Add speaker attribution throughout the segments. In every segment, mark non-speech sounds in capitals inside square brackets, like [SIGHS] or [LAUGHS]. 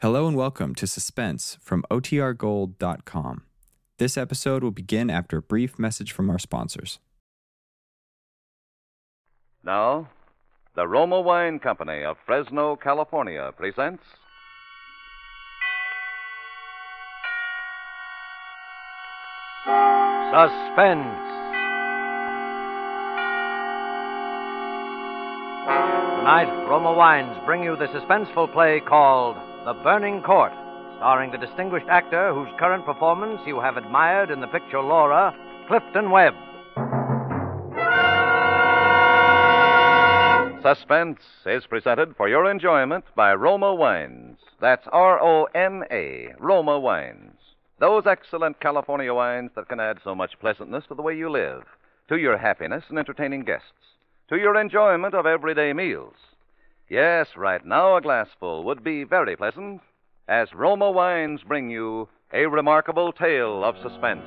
Speaker 1: Hello and welcome to Suspense from OTRGold.com. This episode will begin after a brief message from our sponsors.
Speaker 2: Now, the Roma Wine Company of Fresno, California presents.
Speaker 3: Suspense. Tonight, Roma Wines bring you the suspenseful play called The Burning Court, starring the distinguished actor whose current performance you have admired in the picture Laura, Clifton Webb.
Speaker 2: Suspense is presented for your enjoyment by Roma Wines. That's R O M A, Roma Wines. Those excellent California wines that can add so much pleasantness to the way you live, to your happiness in entertaining guests, to your enjoyment of everyday meals. Yes, right now a glassful would be very pleasant as Roma Wines bring you a remarkable tale of suspense.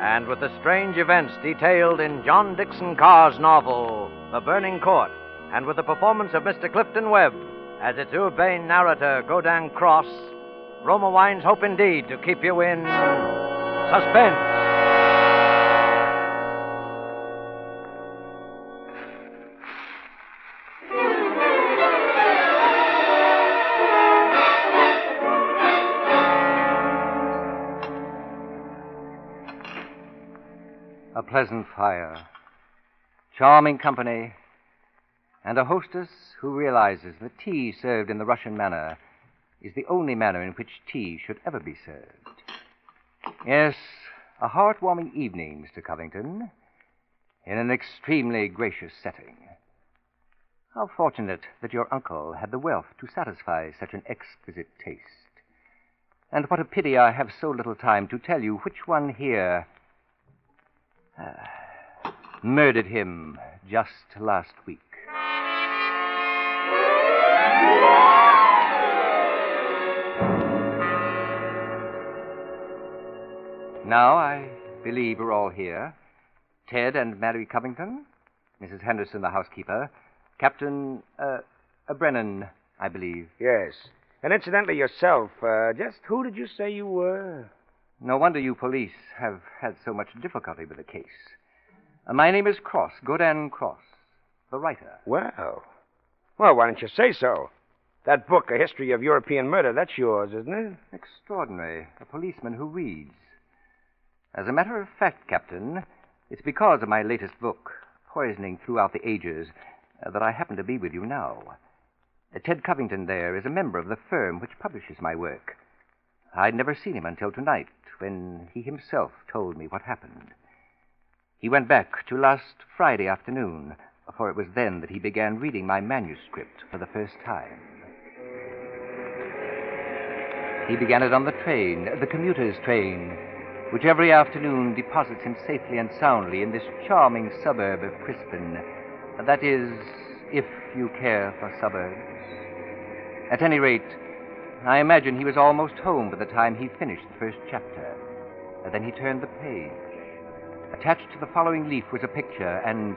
Speaker 3: And with the strange events detailed in John Dickson Carr's novel, The Burning Court, and with the performance of Mr. Clifton Webb as its urbane narrator, Gaudan Cross, Roma Wines hope indeed to keep you in suspense. Pleasant fire, charming company, and a hostess who realizes that tea served in the Russian manner is the only manner in which tea should ever be served. Yes, a heartwarming evening, Mr. Covington, in an extremely gracious setting. How fortunate that your uncle had the wealth to satisfy such an exquisite taste. And what a pity I have so little time to tell you which one here uh, murdered him just last week. Now, I believe we're all here. Ted and Mary Covington, Mrs. Henderson, the housekeeper, Captain, uh, uh, Brennan, I believe.
Speaker 4: Yes. And incidentally, yourself, uh, just who did you say you were?
Speaker 3: No wonder you police have had so much difficulty with the case. Uh, my name is Cross, Gaudan Cross, the writer.
Speaker 4: Well, well, why don't you say so? That book, A History of European Murder, that's yours, isn't it?
Speaker 3: Extraordinary. A policeman who reads. As a matter of fact, Captain, it's because of my latest book, Poisoning Throughout the Ages, uh, that I happen to be with you now. Uh, Ted Covington there is a member of the firm which publishes my work. I'd never seen him until tonight, when he himself told me what happened. He went back to last Friday afternoon, for it was then that he began reading my manuscript for the first time. He began it on the train, the commuter's train, which every afternoon deposits him safely and soundly in this charming suburb of Crispin. That is, if you care for suburbs. At any rate, I imagine he was almost home by the time he finished the first chapter. Then he turned the page. Attached to the following leaf was a picture, and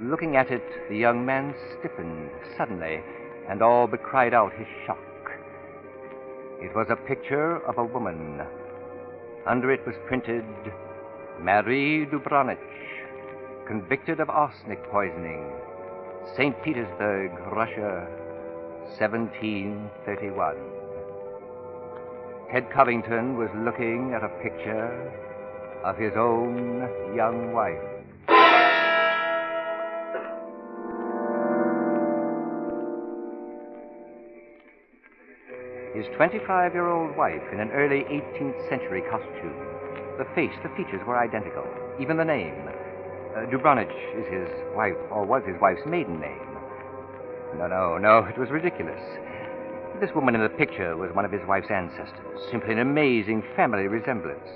Speaker 3: looking at it, the young man stiffened suddenly and all but cried out his shock. It was a picture of a woman. Under it was printed Marie Dubronich, convicted of arsenic poisoning, St. Petersburg, Russia, 1731. Ted Covington was looking at a picture of his own young wife. His 25 year old wife in an early 18th century costume. The face, the features were identical, even the name. Uh, Dubronich is his wife, or was his wife's maiden name. No, no, no, it was ridiculous. This woman in the picture was one of his wife's ancestors. Simply an amazing family resemblance.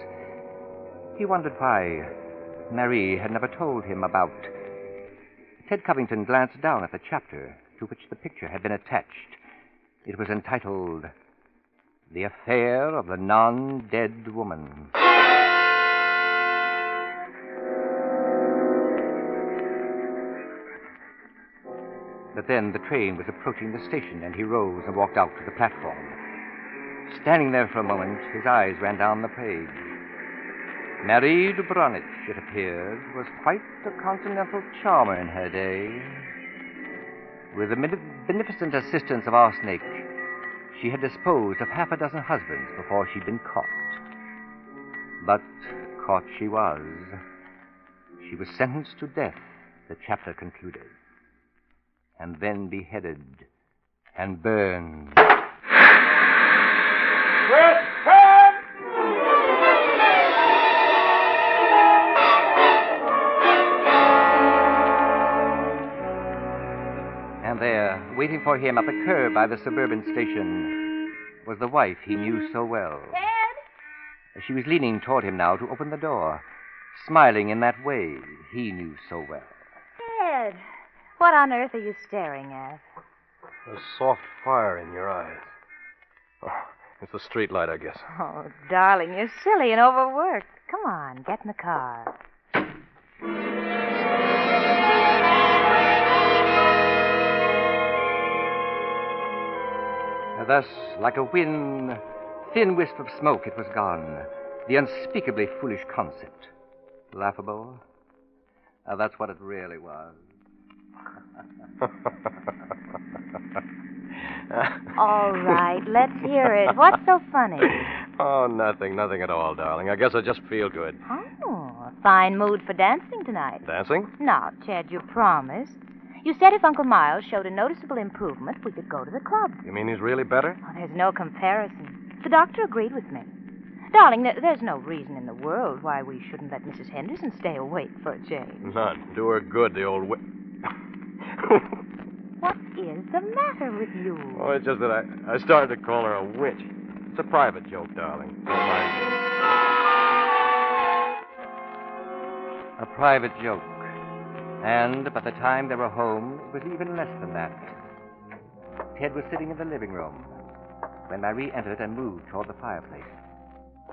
Speaker 3: He wondered why Marie had never told him about. Ted Covington glanced down at the chapter to which the picture had been attached. It was entitled The Affair of the Non Dead Woman. But then the train was approaching the station, and he rose and walked out to the platform. Standing there for a moment, his eyes ran down the page. Marie de Brunich, it appeared, was quite a continental charmer in her day. With the beneficent assistance of arsenic, she had disposed of half a dozen husbands before she'd been caught. But caught she was. She was sentenced to death, the chapter concluded, and then beheaded and burned. And there, waiting for him at the curb by the suburban station, was the wife he knew so well.
Speaker 5: Ted?
Speaker 3: She was leaning toward him now to open the door, smiling in that way he knew so well.
Speaker 5: Ted, what on earth are you staring at?
Speaker 6: There's soft fire in your eyes. Oh, it's the street light, I guess.
Speaker 5: Oh, darling, you're silly and overworked. Come on, get in the car.
Speaker 3: Thus, like a wind, thin wisp of smoke, it was gone. The unspeakably foolish concept. Laughable? Uh, that's what it really was. [LAUGHS]
Speaker 5: All right, let's hear it. What's so funny? [LAUGHS]
Speaker 6: oh, nothing, nothing at all, darling. I guess I just feel good.
Speaker 5: Oh, a fine mood for dancing tonight.
Speaker 6: Dancing?
Speaker 5: Now, Ted, you promised. You said if Uncle Miles showed a noticeable improvement, we could go to the club.
Speaker 6: You mean he's really better?
Speaker 5: Oh, there's no comparison. The doctor agreed with me. Darling, there, there's no reason in the world why we shouldn't let Mrs. Henderson stay awake for a change.
Speaker 6: None. Do her good, the old wi- [LAUGHS]
Speaker 5: What is the matter with you?
Speaker 6: oh, it's just that I, I started to call her a witch. It's a private joke, darling. Don't mind me.
Speaker 3: A private joke. And by the time they were home, it was even less than that. Ted was sitting in the living room when Marie entered and moved toward the fireplace.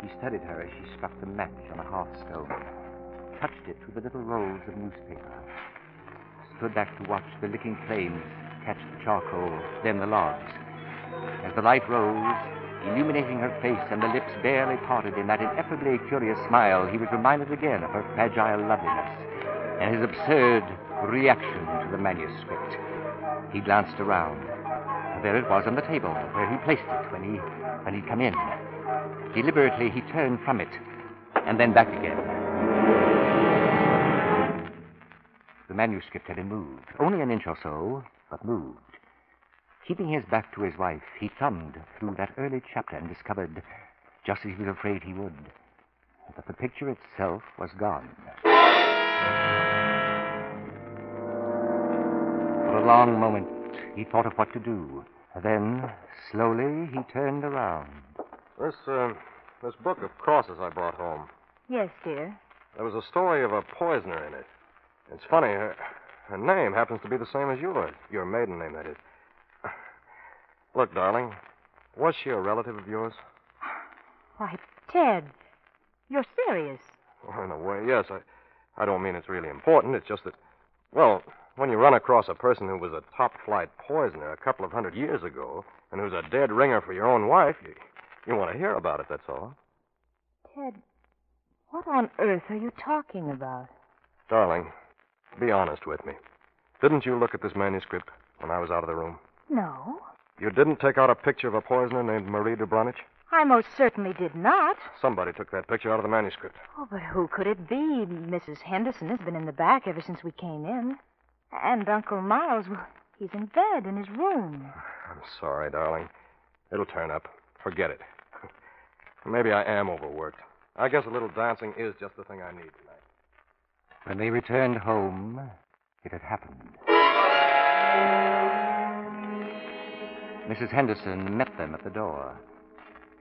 Speaker 3: He studied her as she struck the match on the hearthstone, touched it with the little rolls of newspaper, stood back to watch the licking flames catch the charcoal, then the logs. As the light rose, illuminating her face and the lips barely parted in that ineffably curious smile, he was reminded again of her fragile loveliness and his absurd reaction to the manuscript. He glanced around. There it was on the table, where he placed it when he when he'd come in. Deliberately he turned from it, and then back again. The manuscript had been moved, only an inch or so, but moved. Keeping his back to his wife, he thumbed through that early chapter and discovered, just as he was afraid he would, that the picture itself was gone. For a long moment, he thought of what to do. Then, slowly, he turned around.
Speaker 6: This, uh, this book of crosses I brought home.
Speaker 5: Yes, dear.
Speaker 6: There was a story of a poisoner in it. It's funny, her, her name happens to be the same as yours. Your maiden name, that is. Look, darling, was she a relative of yours?
Speaker 5: Why, Ted, you're serious.
Speaker 6: Well, in a way, yes. I, I don't mean it's really important. It's just that, well, when you run across a person who was a top flight poisoner a couple of hundred years ago and who's a dead ringer for your own wife, you, you want to hear about it, that's all.
Speaker 5: Ted, what on earth are you talking about?
Speaker 6: Darling, be honest with me. Didn't you look at this manuscript when I was out of the room?
Speaker 5: No,
Speaker 6: You didn't take out a picture of a poisoner named Marie de Brunich?
Speaker 5: I most certainly did not.
Speaker 6: Somebody took that picture out of the manuscript.
Speaker 5: Oh, but who could it be? Mrs. Henderson has been in the back ever since we came in. And Uncle Miles, well, he's in bed in his room.
Speaker 6: I'm sorry, darling. It'll turn up. Forget it. [LAUGHS] Maybe I am overworked. I guess a little dancing is just the thing I need tonight.
Speaker 3: When they returned home, it had happened. Mrs. Henderson met them at the door.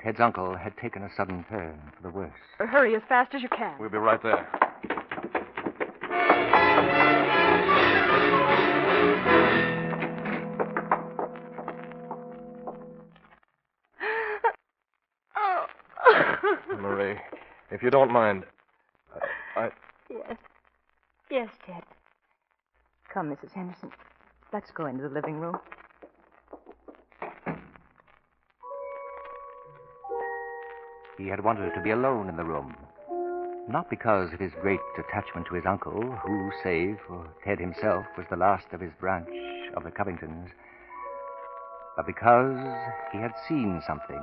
Speaker 3: Ted's uncle had taken a sudden turn for the worse.
Speaker 7: Uh, hurry as fast as you can.
Speaker 6: We'll be right there. [LAUGHS] Marie, if you don't mind, I, I
Speaker 5: Yes. Yes, Ted. Come, Mrs. Henderson. Let's go into the living room.
Speaker 3: he had wanted to be alone in the room. Not because of his great attachment to his uncle, who, save for Ted himself, was the last of his branch of the Covingtons, but because he had seen something.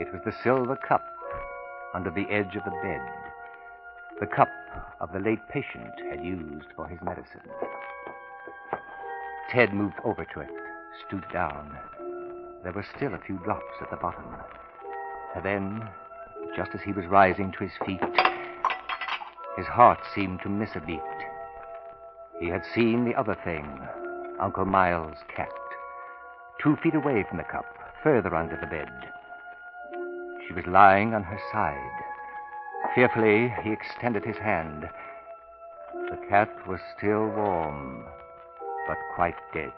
Speaker 3: It was the silver cup under the edge of the bed, the cup of the late patient had used for his medicine. Ted moved over to it, stooped down. There were still a few drops at the bottom. And then, just as he was rising to his feet, his heart seemed to miss a beat. He had seen the other thing, Uncle Miles' cat, two feet away from the cup, further under the bed. She was lying on her side. Fearfully, he extended his hand. The cat was still warm, but quite dead.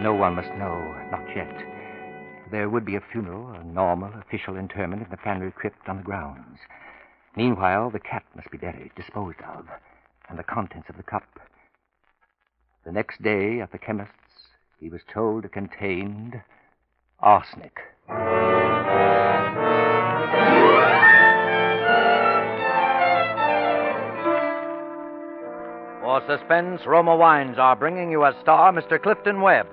Speaker 3: No one must know, not yet. There would be a funeral, a normal, official interment in the family crypt on the grounds. Meanwhile, the cat must be buried, disposed of, and the contents of the cup. The next day, at the chemist's, he was told it contained arsenic.
Speaker 7: For Suspense, Roma Wines are bringing you as star Mr. Clifton Webb,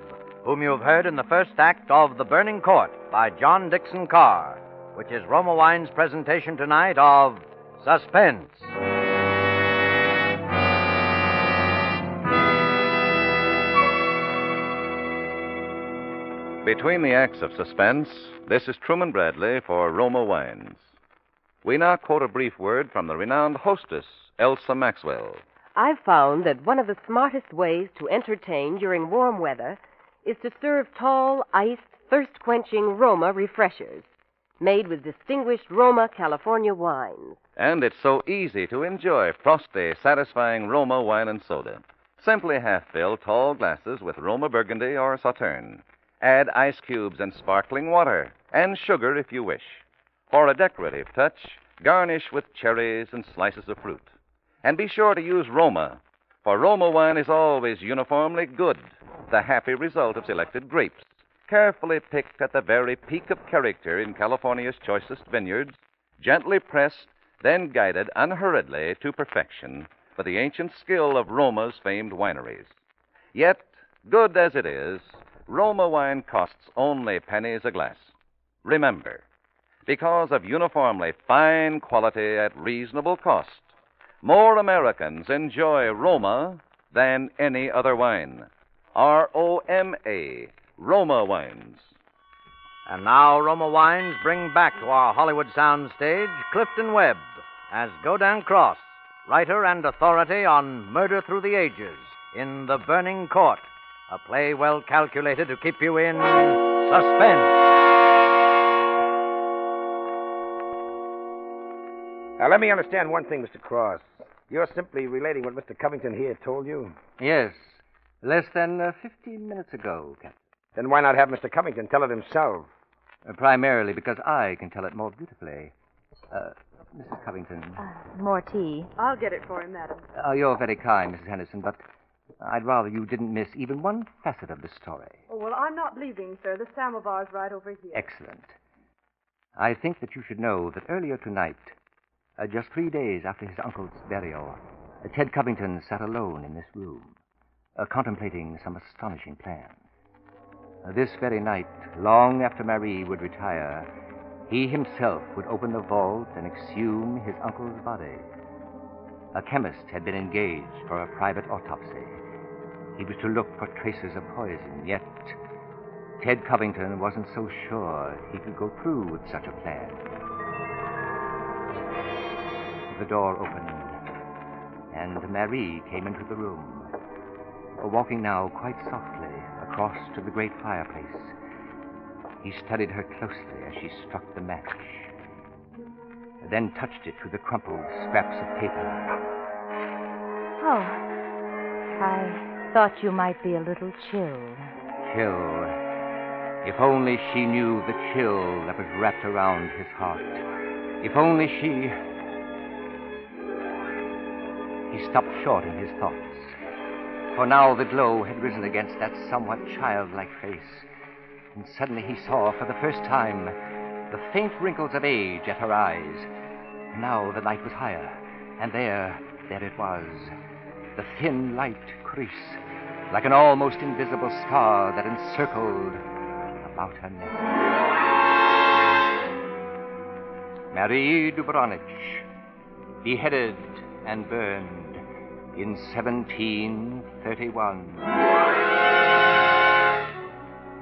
Speaker 7: whom you have heard in the first act of The Burning Court by John Dickson Carr, which is Roma Wines' presentation tonight of Suspense.
Speaker 2: Between the acts of suspense, this is Truman Bradley for Roma Wines. We now quote a brief word from the renowned hostess, Elsa Maxwell.
Speaker 8: I've found that one of the smartest ways to entertain during warm weather is to serve tall, iced, thirst quenching Roma refreshers made with distinguished Roma California wines.
Speaker 2: And it's so easy to enjoy frosty, satisfying Roma wine and soda. Simply half fill tall glasses with Roma Burgundy or Sauterne. Add ice cubes and sparkling water, and sugar if you wish. For a decorative touch, garnish with cherries and slices of fruit. And be sure to use Roma, for Roma wine is always uniformly good, the happy result of selected grapes, carefully picked at the very peak of character in California's choicest vineyards, gently pressed, then guided unhurriedly to perfection by the ancient skill of Roma's famed wineries. Yet, good as it is, Roma wine costs only pennies a glass. Remember, because of uniformly fine quality at reasonable cost, more Americans enjoy Roma than any other wine. R O M A, Roma wines.
Speaker 7: And now Roma Wines bring back to our Hollywood soundstage Clifton Webb as Gaudan Cross, writer and authority on Murder Through the Ages in The Burning Court, a play well calculated to keep you in suspense.
Speaker 4: Now, let me understand one thing, Mr. Cross. You're simply relating what Mr. Covington here told you.
Speaker 3: Yes, less than uh, 15 minutes ago, Captain.
Speaker 4: Then why not have Mr. Covington tell it himself?
Speaker 3: Uh, primarily because I can tell it more beautifully. Uh, Mrs. Covington.
Speaker 5: Uh, more tea.
Speaker 9: I'll get it for him, madam.
Speaker 3: Uh, you're very kind, Mrs. Henderson, but I'd rather you didn't miss even one facet of the story.
Speaker 9: Oh, well, I'm not leaving, sir. The samovar's right over here.
Speaker 3: Excellent. I think that you should know that earlier tonight, uh, just three days after his uncle's burial, uh, Ted Covington sat alone in this room, uh, contemplating some astonishing plan. Uh, this very night, long after Marie would retire, he himself would open the vault and exhume his uncle's body. A chemist had been engaged for a private autopsy. He was to look for traces of poison, yet Ted Covington wasn't so sure he could go through with such a plan. The door opened, and Marie came into the room, walking now quite softly across to the great fireplace. He studied her closely as she struck the match, then touched it to the crumpled scraps of paper.
Speaker 5: Oh, I thought you might be a little chilled.
Speaker 3: Chill. If only she knew the chill that was wrapped around his heart. If only she. He stopped short in his thoughts. For now the glow had risen against that somewhat childlike face. And suddenly he saw for the first time the faint wrinkles of age at her eyes. Now the light was higher, and there, there it was, the thin light crease, like an almost invisible star that encircled about her neck. Marie Dubronich, beheaded and burned in 1731.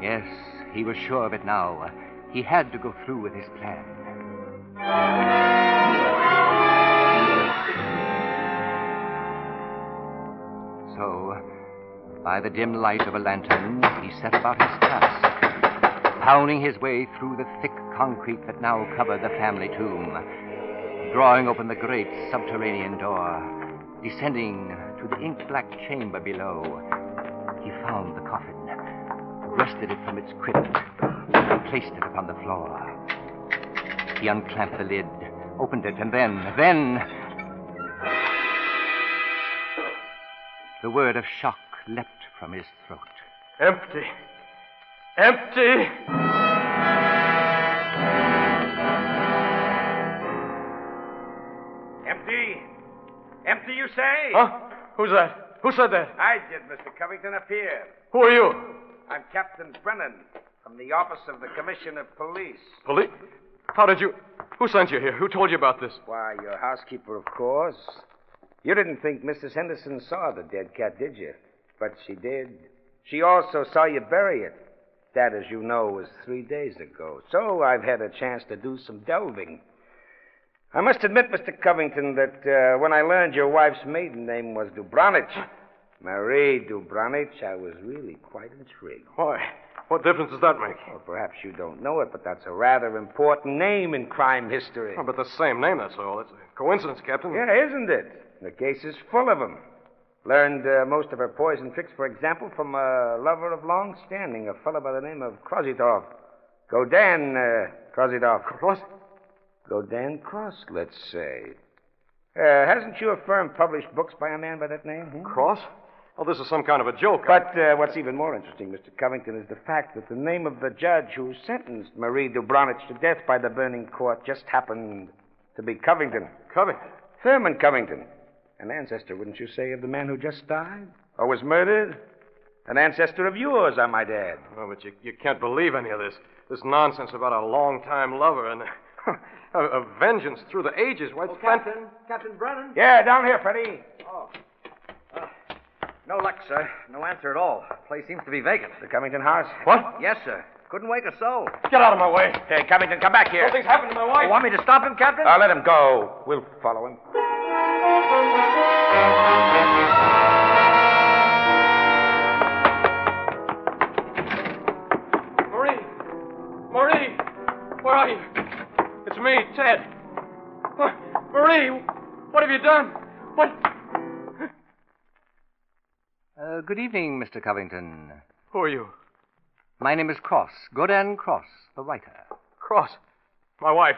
Speaker 3: Yes, he was sure of it now. He had to go through with his plan. By the dim light of a lantern, he set about his task, pounding his way through the thick concrete that now covered the family tomb, drawing open the great subterranean door, descending to the ink black chamber below. He found the coffin, wrested it from its crypt, and placed it upon the floor. He unclamped the lid, opened it, and then, then. The word of shock leapt from his throat.
Speaker 6: Empty. Empty.
Speaker 4: Empty. Empty, you say?
Speaker 6: Huh? Who's that? Who said that?
Speaker 4: I did, Mr. Covington, up here.
Speaker 6: Who are you?
Speaker 4: I'm Captain Brennan from the Office of the Commissioner of Police.
Speaker 6: Police? How did you. Who sent you here? Who told you about this?
Speaker 4: Why, your housekeeper, of course. You didn't think Mrs. Henderson saw the dead cat, did you? But she did. She also saw you bury it. That, as you know, was three days ago. So I've had a chance to do some delving. I must admit, Mr. Covington, that uh, when I learned your wife's maiden name was Dubronich, Marie Dubronich, I was really quite intrigued.
Speaker 6: Why? What difference does that make?
Speaker 4: Well, perhaps you don't know it, but that's a rather important name in crime history.
Speaker 6: Oh, but the same name, that's all. It's a coincidence, Captain.
Speaker 4: Yeah, isn't it? The case is full of them. Learned uh, most of her poison tricks, for example, from a lover of long standing, a fellow by the name of Krozitov. Gaudan uh, Krozitov.
Speaker 6: Cross? [LAUGHS]
Speaker 4: Gaudan Cross, let's say. Uh, hasn't your firm published books by a man by that name? hmm?
Speaker 6: Cross? Oh, this is some kind of a joke.
Speaker 4: But uh, what's even more interesting, Mr. Covington, is the fact that the name of the judge who sentenced Marie Dubronich to death by the burning court just happened to be Covington.
Speaker 6: Covington.
Speaker 4: Thurman Covington. An ancestor, wouldn't you say, of the man who just died? Or was murdered? An ancestor of yours, I might add.
Speaker 6: Oh, but you, you can't believe any of this. This nonsense about a long-time lover and [LAUGHS] a, a vengeance through the ages. Why, oh, it's fan-
Speaker 7: Captain, Captain Brennan.
Speaker 4: Yeah, down here, Freddie. Oh.
Speaker 7: Uh, no luck, sir. No answer at all. Place seems to be vacant.
Speaker 4: The Covington house?
Speaker 6: What?
Speaker 7: Yes, sir. Couldn't wake a soul.
Speaker 6: Get out of my way.
Speaker 4: Hey, Covington, come back here.
Speaker 6: Something's happened to my wife.
Speaker 7: You want me to stop him, Captain?
Speaker 4: I'll let him go. We'll follow him.
Speaker 6: Marie! Marie! Where are you? It's me, Ted. What? Marie! What have you done? What?
Speaker 3: Uh, good evening, Mr. Covington.
Speaker 6: Who are you?
Speaker 3: My name is Cross, Gaudan Cross, the writer.
Speaker 6: Cross. My wife.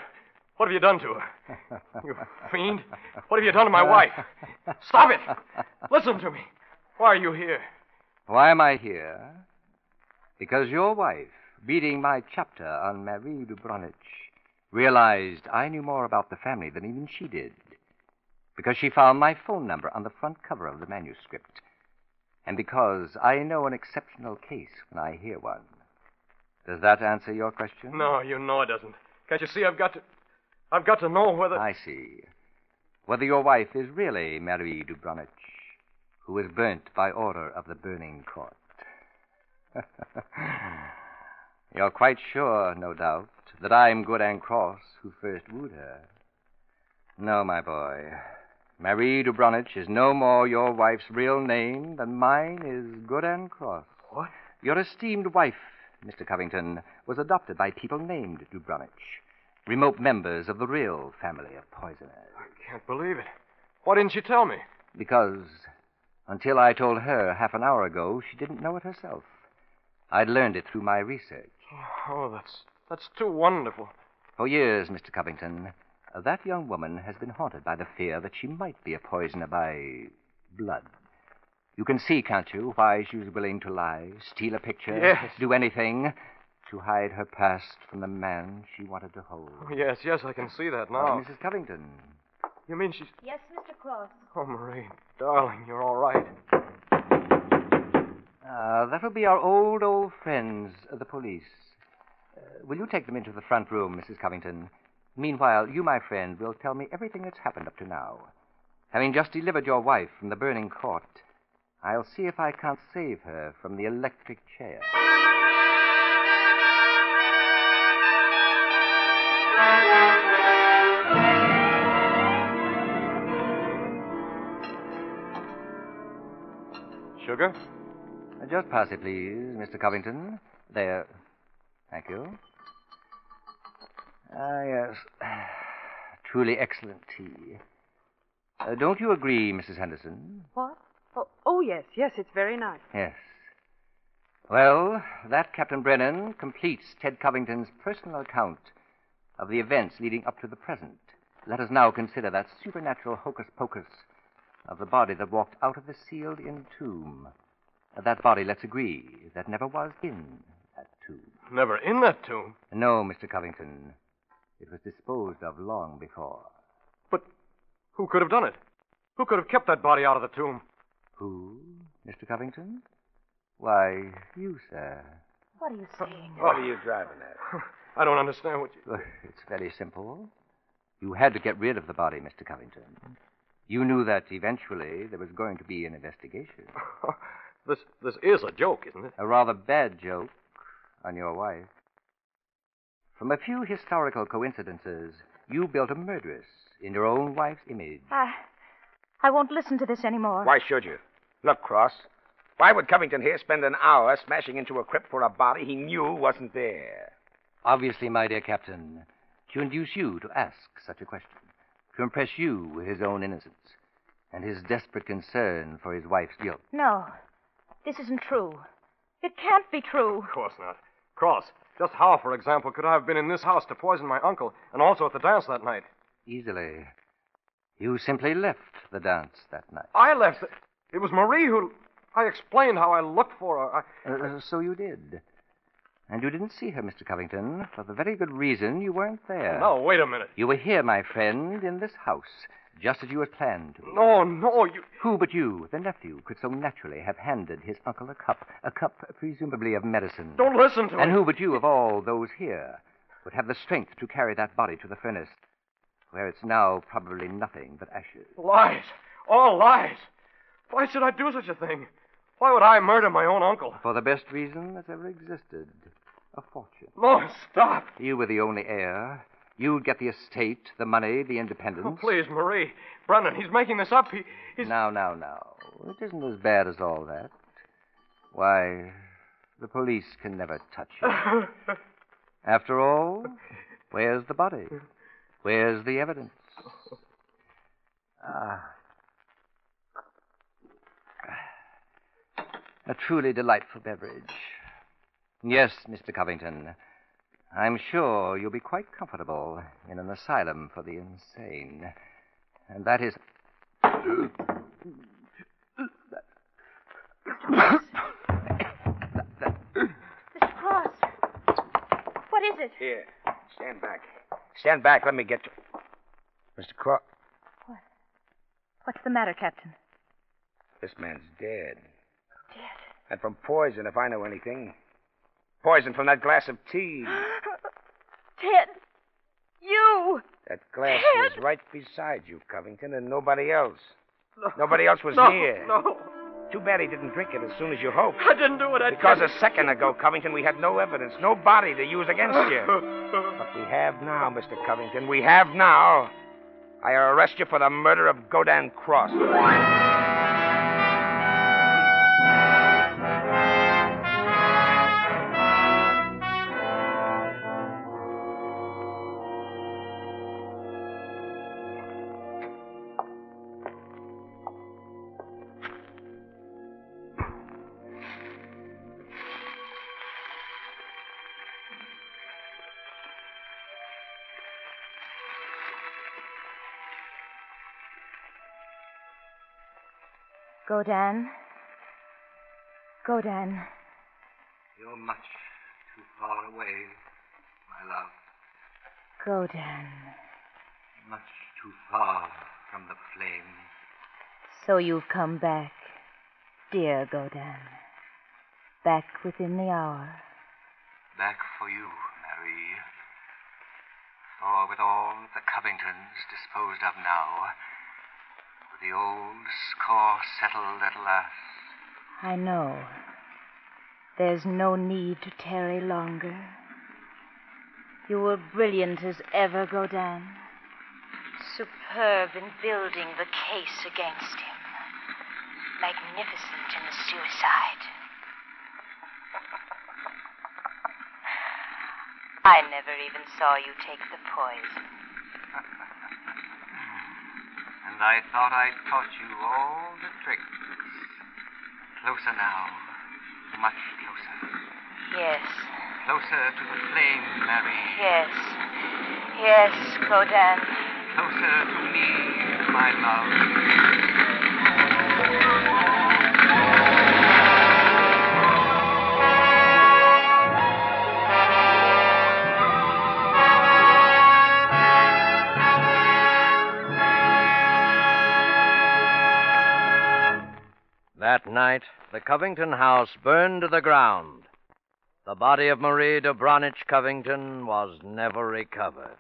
Speaker 6: What have you done to her? [LAUGHS] You fiend. What have you done to my wife? Stop it! Listen to me. Why are you here?
Speaker 3: Why am I here? Because your wife, reading my chapter on Marie Dubronich, realized I knew more about the family than even she did. Because she found my phone number on the front cover of the manuscript. And because I know an exceptional case when I hear one. Does that answer your question?
Speaker 6: No, you know it doesn't. Can't you see I've got to. I've got to know whether.
Speaker 3: I see. Whether your wife is really Marie Dubronich, who was burnt by order of the burning court. [LAUGHS] You're quite sure, no doubt, that I'm Gaudan Cross who first wooed her. No, my boy. Marie Dubronich is no more your wife's real name than mine is Gaudan Cross.
Speaker 6: What?
Speaker 3: Your esteemed wife, Mr. Covington, was adopted by people named Dubronich, remote members of the real family of poisoners.
Speaker 6: I can't believe it. Why didn't you tell me?
Speaker 3: Because until I told her half an hour ago, she didn't know it herself. I'd learned it through my research.
Speaker 6: Oh, oh that's that's too wonderful.
Speaker 3: For years, Mr. Covington, that young woman has been haunted by the fear that she might be a poisoner by blood. You can see, can't you, why she was willing to lie, steal a picture,
Speaker 6: Yes.
Speaker 3: do anything to hide her past from the man she wanted to hold.
Speaker 6: Oh, yes, yes, I can see that
Speaker 3: Oh,
Speaker 6: now.
Speaker 3: Mrs. Covington.
Speaker 6: You mean she's.
Speaker 5: Yes, Mr. Cross.
Speaker 6: Oh, Marie, darling, you're all right.
Speaker 3: Uh, that'll be our old, old friends, uh, the police. Uh, will you take them into the front room, Mrs. Covington? Meanwhile, you, my friend, will tell me everything that's happened up to now. Having just delivered your wife from the burning court, I'll see if I can't save her from the electric chair.
Speaker 6: Sugar?
Speaker 3: Uh, Just pass it, please, Mr. Covington. There. Thank you. Ah, yes. [SIGHS] Truly excellent tea. Uh, don't you agree, Mrs. Henderson?
Speaker 9: What? Oh, oh, yes, yes, it's very nice.
Speaker 3: Yes. Well, that, Captain Brennan, completes Ted Covington's personal account of the events leading up to the present. Let us now consider that supernatural hocus pocus of the body that walked out of the sealed in tomb. That body, let's agree, that never was in that tomb.
Speaker 6: Never in that tomb.
Speaker 3: No, Mr. Covington. It was disposed of long before.
Speaker 6: But who could have done it? Who could have kept that body out of the tomb?
Speaker 3: Who, Mr. Covington? Why, you, sir.
Speaker 5: What are you saying? Oh.
Speaker 4: What are you driving at? [LAUGHS]
Speaker 6: I don't understand what you.
Speaker 3: Well, [LAUGHS] It's very simple. You had to get rid of the body, Mr. Covington. You knew that eventually there was going to be an investigation. [LAUGHS]
Speaker 6: this this is a joke, isn't it?
Speaker 3: A rather bad joke on your wife. From a few historical coincidences, you built a murderess in your own wife's image.
Speaker 5: I, I won't listen to this anymore.
Speaker 4: Why should you? Look, Cross. Why would Covington here spend an hour smashing into a crypt for a body he knew wasn't there?
Speaker 3: Obviously, my dear Captain, to induce you to ask such a question, to impress you with his own innocence and his desperate concern for his wife's guilt.
Speaker 5: No, this isn't true. It can't be true.
Speaker 6: Of course not. Cross, just how, for example, could I have been in this house to poison my uncle and also at the dance that night?
Speaker 3: Easily. You simply left the dance that night.
Speaker 6: I left. The... It was Marie who. I explained how I looked for her. I...
Speaker 3: Uh, so you did. And you didn't see her, Mr. Covington, for the very good reason you weren't there.
Speaker 6: No, wait a minute.
Speaker 3: You were here, my friend, in this house, just as you had planned to. Be.
Speaker 6: No, no, you.
Speaker 3: Who but you, the nephew, could so naturally have handed his uncle a cup, a cup presumably of medicine?
Speaker 6: Don't listen to
Speaker 3: me.
Speaker 6: And
Speaker 3: who but you, of all those here, would have the strength to carry that body to the furnace, where it's now probably nothing but ashes?
Speaker 6: Lies. All lies. Why should I do such a thing? Why would I murder my own uncle?
Speaker 3: For the best reason that's ever existed a fortune.
Speaker 6: No, stop.
Speaker 3: You were the only heir. You'd get the estate, the money, the independence.
Speaker 6: Oh, please, Marie. Brennan, he's making this up. He, he's.
Speaker 3: Now, now, now. It isn't as bad as all that. Why, the police can never touch you. [LAUGHS] After all, where's the body? Where's the evidence? Ah. A truly delightful beverage. Yes, Mr. Covington. I'm sure you'll be quite comfortable in an asylum for the insane. And that is.
Speaker 5: Mr. Cross. What is it?
Speaker 4: Here, stand back. Stand back. Let me get to. Mr. Cross. What?
Speaker 5: What's the matter, Captain?
Speaker 4: This man's dead.
Speaker 5: Dead.
Speaker 4: And from poison, if I know anything. Poison from that glass of tea. [GASPS]
Speaker 5: Ted! You!
Speaker 4: That glass
Speaker 5: Ted!
Speaker 4: was right beside you, Covington, and nobody else. Nobody else was
Speaker 6: no,
Speaker 4: near.
Speaker 6: No,
Speaker 4: Too bad he didn't drink it as soon as you hoped.
Speaker 6: I didn't do it. I
Speaker 4: Because
Speaker 6: didn't.
Speaker 4: a second ago, Covington, we had no evidence, no body to use against you. [LAUGHS] But we have now, Mr. Covington. We have now. I arrest you for the murder of Gaudan Cross.
Speaker 5: Gaudan, Gaudan.
Speaker 3: You're much too far away, my love.
Speaker 5: Gaudan.
Speaker 3: Much too far from the flame.
Speaker 5: So you've come back, dear Gaudan. Back within the hour.
Speaker 3: Back for you, Marie. For with all the Covingtons disposed of now, the old score settled at last,
Speaker 5: I know. There's no need to tarry longer. You were brilliant as ever, Gaudan. Superb in building the case against him. Magnificent in the suicide. I never even saw you take the poison.
Speaker 3: and I thought I'd taught you all the tricks. Closer now, much closer.
Speaker 5: Yes,
Speaker 3: Closer to the flame, Mary.
Speaker 5: yes, yes, Gaudan.
Speaker 3: Closer to me, my love.
Speaker 7: Night, the Covington house burned to the ground. The body of Marie Dobranich Covington was never recovered.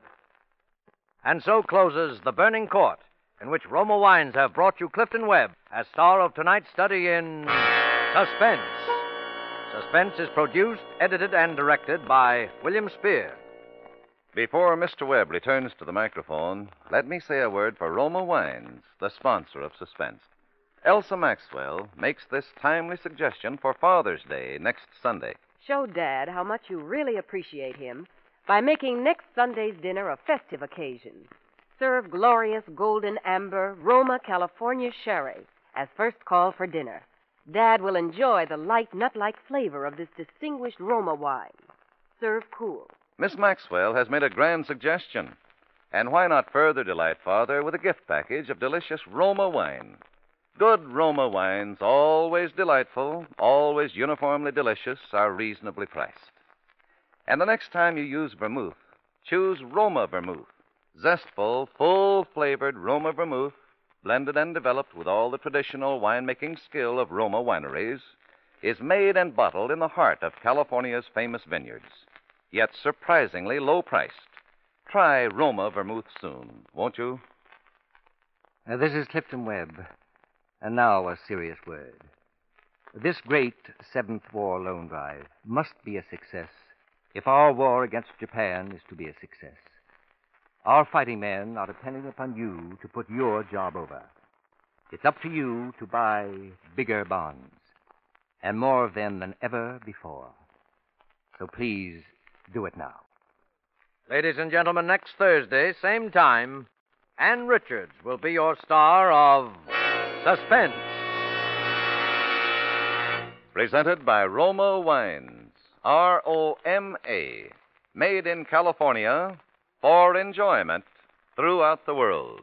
Speaker 7: And so closes The Burning Court, in which Roma Wines have brought you Clifton Webb as star of tonight's study in Suspense. Suspense is produced, edited, and directed by William Spear.
Speaker 2: Before Mr. Webb returns to the microphone, let me say a word for Roma Wines, the sponsor of Suspense. Elsa Maxwell makes this timely suggestion for Father's Day next Sunday.
Speaker 8: Show Dad how much you really appreciate him by making next Sunday's dinner a festive occasion. Serve glorious golden amber Roma California sherry as first call for dinner. Dad will enjoy the light nut-like flavor of this distinguished Roma wine. Serve cool.
Speaker 2: Miss Maxwell has made a grand suggestion. And why not further delight Father with a gift package of delicious Roma wine? Good Roma wines, always delightful, always uniformly delicious, are reasonably priced. And the next time you use vermouth, choose Roma vermouth. Zestful, full flavored Roma vermouth, blended and developed with all the traditional winemaking skill of Roma wineries, is made and bottled in the heart of California's famous vineyards, yet surprisingly low priced. Try Roma vermouth soon, won't you?
Speaker 3: Uh, this is Clifton Webb. And now a serious word. This great Seventh War loan drive must be a success if our war against Japan is to be a success. Our fighting men are depending upon you to put your job over. It's up to you to buy bigger bonds, and more of them than ever before. So please do it now.
Speaker 7: Ladies and gentlemen, next Thursday, same time, Ann Richards will be your star of Suspense.
Speaker 2: Presented by Roma Wines, R O M A, made in California for enjoyment throughout the world.